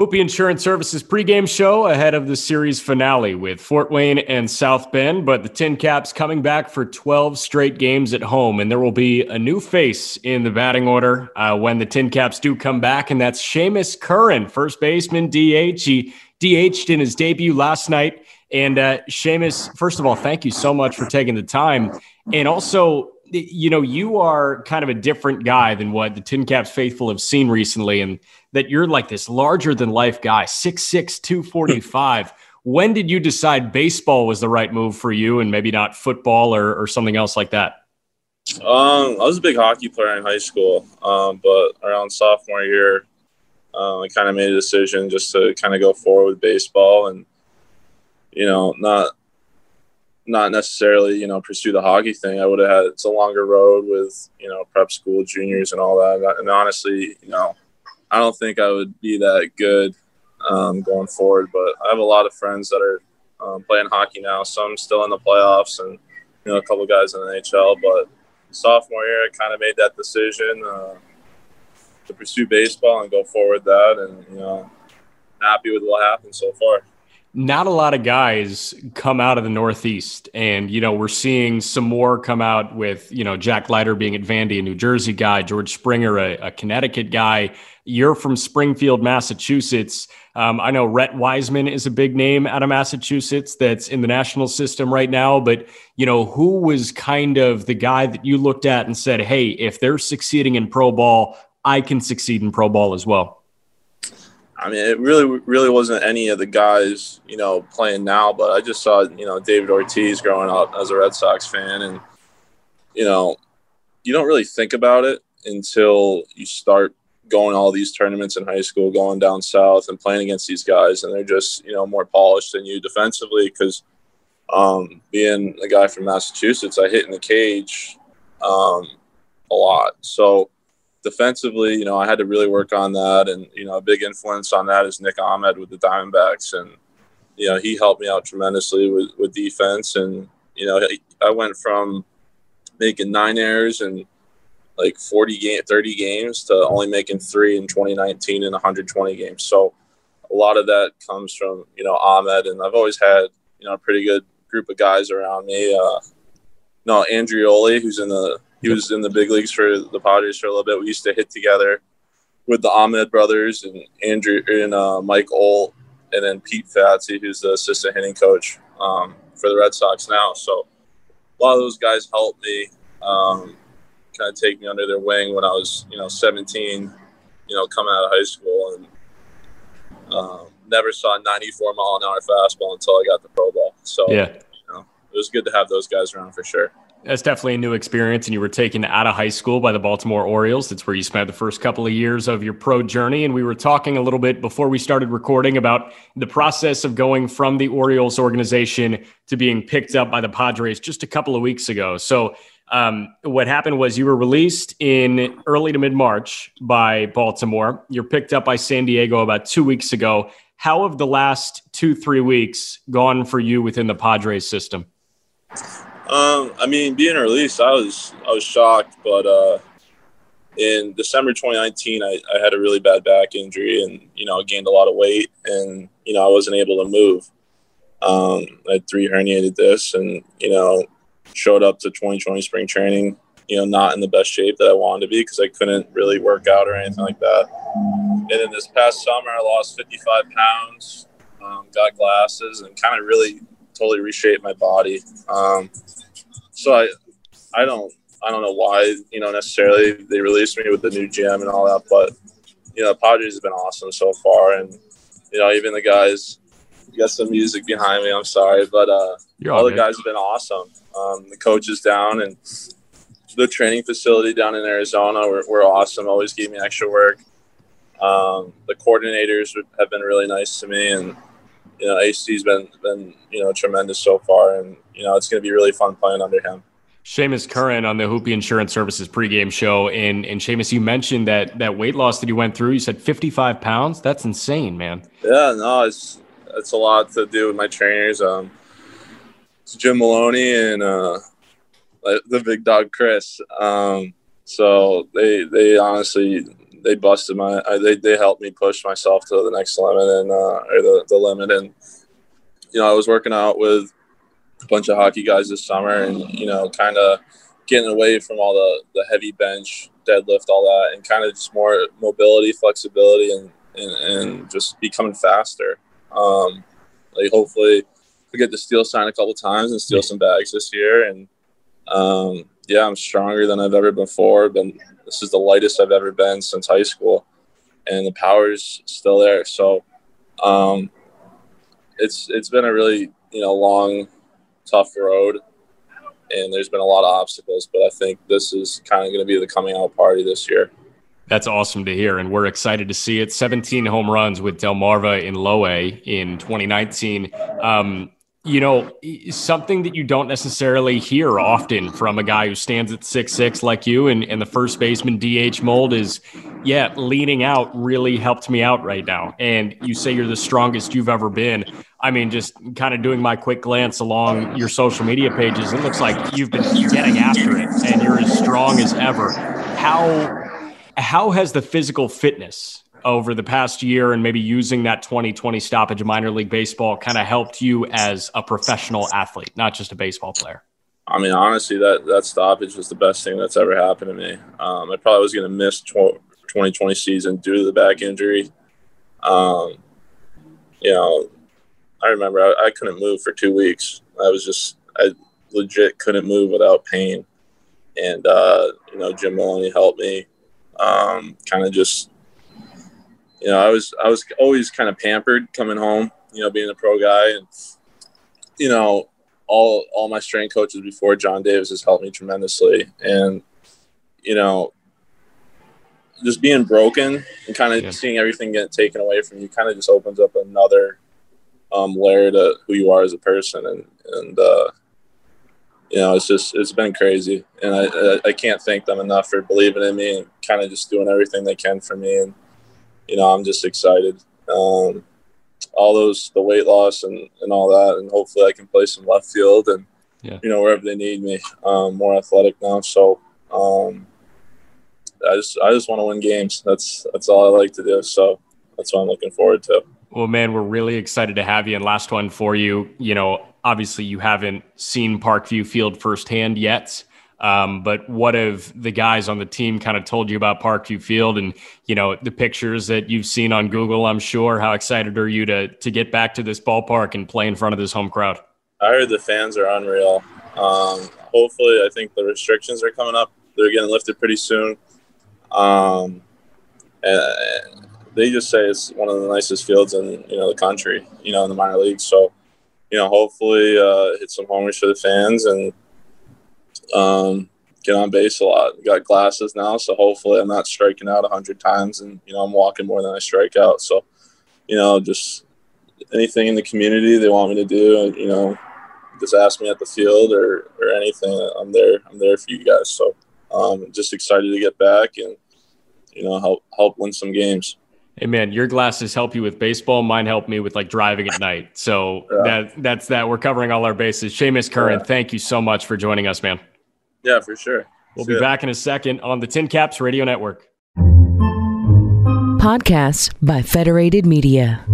Hoopy Insurance Services pregame show ahead of the series finale with Fort Wayne and South Bend. But the Tin Caps coming back for 12 straight games at home, and there will be a new face in the batting order uh, when the Tin Caps do come back, and that's Seamus Curran, first baseman, DH. He DH'd in his debut last night. And uh, Seamus, first of all, thank you so much for taking the time. And also, you know, you are kind of a different guy than what the Tin Caps faithful have seen recently, and that you're like this larger than life guy, 6'6, 245. when did you decide baseball was the right move for you and maybe not football or, or something else like that? Um, I was a big hockey player in high school, um, but around sophomore year, uh, I kind of made a decision just to kind of go forward with baseball and, you know, not not necessarily you know pursue the hockey thing. I would have had it's a longer road with you know prep school, juniors, and all that. And honestly, you know, I don't think I would be that good um, going forward. But I have a lot of friends that are um, playing hockey now. Some still in the playoffs, and you know a couple guys in the NHL. But sophomore year, I kind of made that decision uh, to pursue baseball and go forward that, and you know, happy with what happened so far not a lot of guys come out of the Northeast. And, you know, we're seeing some more come out with, you know, Jack Leiter being at Vandy, a New Jersey guy, George Springer, a, a Connecticut guy. You're from Springfield, Massachusetts. Um, I know Rhett Wiseman is a big name out of Massachusetts that's in the national system right now. But, you know, who was kind of the guy that you looked at and said, hey, if they're succeeding in pro ball, I can succeed in pro ball as well? I mean, it really, really wasn't any of the guys, you know, playing now, but I just saw, you know, David Ortiz growing up as a Red Sox fan. And, you know, you don't really think about it until you start going all these tournaments in high school, going down south and playing against these guys. And they're just, you know, more polished than you defensively because um, being a guy from Massachusetts, I hit in the cage um, a lot. So, defensively, you know, I had to really work on that. And, you know, a big influence on that is Nick Ahmed with the Diamondbacks. And, you know, he helped me out tremendously with, with defense. And, you know, I went from making nine errors and like 40 game, 30 games to only making three in 2019 in 120 games. So a lot of that comes from, you know, Ahmed. And I've always had, you know, a pretty good group of guys around me. Uh, no, Andreoli, who's in the he was in the big leagues for the Padres for a little bit. We used to hit together with the Ahmed brothers and Andrew and uh, Mike Olt, and then Pete Fatse, who's the assistant hitting coach um, for the Red Sox now. So a lot of those guys helped me um, kind of take me under their wing when I was, you know, 17, you know, coming out of high school, and um, never saw a 94 mile an hour fastball until I got the pro ball. So yeah, you know, it was good to have those guys around for sure. That's definitely a new experience, and you were taken out of high school by the Baltimore Orioles. That's where you spent the first couple of years of your pro journey. And we were talking a little bit before we started recording about the process of going from the Orioles organization to being picked up by the Padres just a couple of weeks ago. So, um, what happened was you were released in early to mid March by Baltimore. You're picked up by San Diego about two weeks ago. How have the last two, three weeks gone for you within the Padres system? Um, I mean, being released, I was I was shocked, but uh, in December 2019, I, I had a really bad back injury, and you know, I gained a lot of weight, and you know, I wasn't able to move. Um, I had three herniated discs, and you know, showed up to 2020 spring training, you know, not in the best shape that I wanted to be because I couldn't really work out or anything like that. And then this past summer, I lost 55 pounds, um, got glasses, and kind of really totally reshaped my body. Um, so I, I don't, I don't know why, you know, necessarily they released me with the new gym and all that, but you know, Padres have been awesome so far, and you know, even the guys. Got some music behind me. I'm sorry, but uh, you all the guys have been awesome. Um, the coaches down and the training facility down in Arizona were, were awesome. Always gave me extra work. Um, the coordinators have been really nice to me, and you know, AC's been been you know tremendous so far, and you know it's going to be really fun playing under him. Seamus Curran on the Hoopy Insurance Services pregame show, and and Seamus, you mentioned that that weight loss that you went through. You said 55 pounds. That's insane, man. Yeah, no, it's it's a lot to do with my trainers. Um, it's Jim Maloney and uh, the big dog Chris. Um, so they they honestly they busted my they they helped me push myself to the next limit and uh, or the the limit. And you know I was working out with a bunch of hockey guys this summer and you know kind of getting away from all the the heavy bench deadlift all that and kind of just more mobility flexibility and and, and just becoming faster. Um, like hopefully I get the steal sign a couple times and steal some bags this year. And um, yeah I'm stronger than I've ever before. Been this is the lightest I've ever been since high school, and the power's still there. So, um, it's it's been a really you know long, tough road, and there's been a lot of obstacles. But I think this is kind of going to be the coming out party this year. That's awesome to hear, and we're excited to see it. 17 home runs with Delmarva in Low A in 2019. Um, you know, something that you don't necessarily hear often from a guy who stands at six six like you and, and the first baseman DH mold is, yeah, leaning out really helped me out right now. And you say you're the strongest you've ever been. I mean, just kind of doing my quick glance along your social media pages, it looks like you've been getting after it and you're as strong as ever. How how has the physical fitness over the past year and maybe using that 2020 stoppage of minor league baseball kind of helped you as a professional athlete, not just a baseball player? I mean, honestly, that, that stoppage was the best thing that's ever happened to me. Um, I probably was going to miss 2020 season due to the back injury. Um, you know, I remember I, I couldn't move for two weeks. I was just, I legit couldn't move without pain. And, uh, you know, Jim Maloney helped me um, kind of just you know, I was I was always kind of pampered coming home, you know, being a pro guy, and you know, all all my strength coaches before John Davis has helped me tremendously, and you know, just being broken and kind of yeah. seeing everything get taken away from you, kind of just opens up another um, layer to who you are as a person, and and uh, you know, it's just it's been crazy, and I I, I can't thank them enough for believing in me and kind of just doing everything they can for me, and you know, I'm just excited. Um, all those the weight loss and, and all that, and hopefully I can play some left field and yeah. you know wherever they need me. Um, more athletic now, so um, I just I just want to win games. That's that's all I like to do. So that's what I'm looking forward to. Well, man, we're really excited to have you. And last one for you. You know, obviously you haven't seen Parkview Field firsthand yet. Um, but what have the guys on the team kind of told you about Parkview Field and you know the pictures that you've seen on Google? I'm sure. How excited are you to to get back to this ballpark and play in front of this home crowd? I heard the fans are unreal. Um, hopefully, I think the restrictions are coming up. They're getting lifted pretty soon. Um, and they just say it's one of the nicest fields in you know the country. You know, in the minor leagues. So, you know, hopefully, uh, hit some homers for the fans and um, get on base a lot. Got glasses now, so hopefully I'm not striking out a hundred times, and you know I'm walking more than I strike out. So, you know, just anything in the community they want me to do, you know, just ask me at the field or or anything. I'm there. I'm there for you guys. So, um, just excited to get back and you know help help win some games. Hey man, your glasses help you with baseball. Mine help me with like driving at night. So yeah. that that's that. We're covering all our bases. Seamus Curran, yeah. thank you so much for joining us, man. Yeah, for sure. We'll See be back in a second on the Tin Caps Radio Network. Podcasts by Federated Media.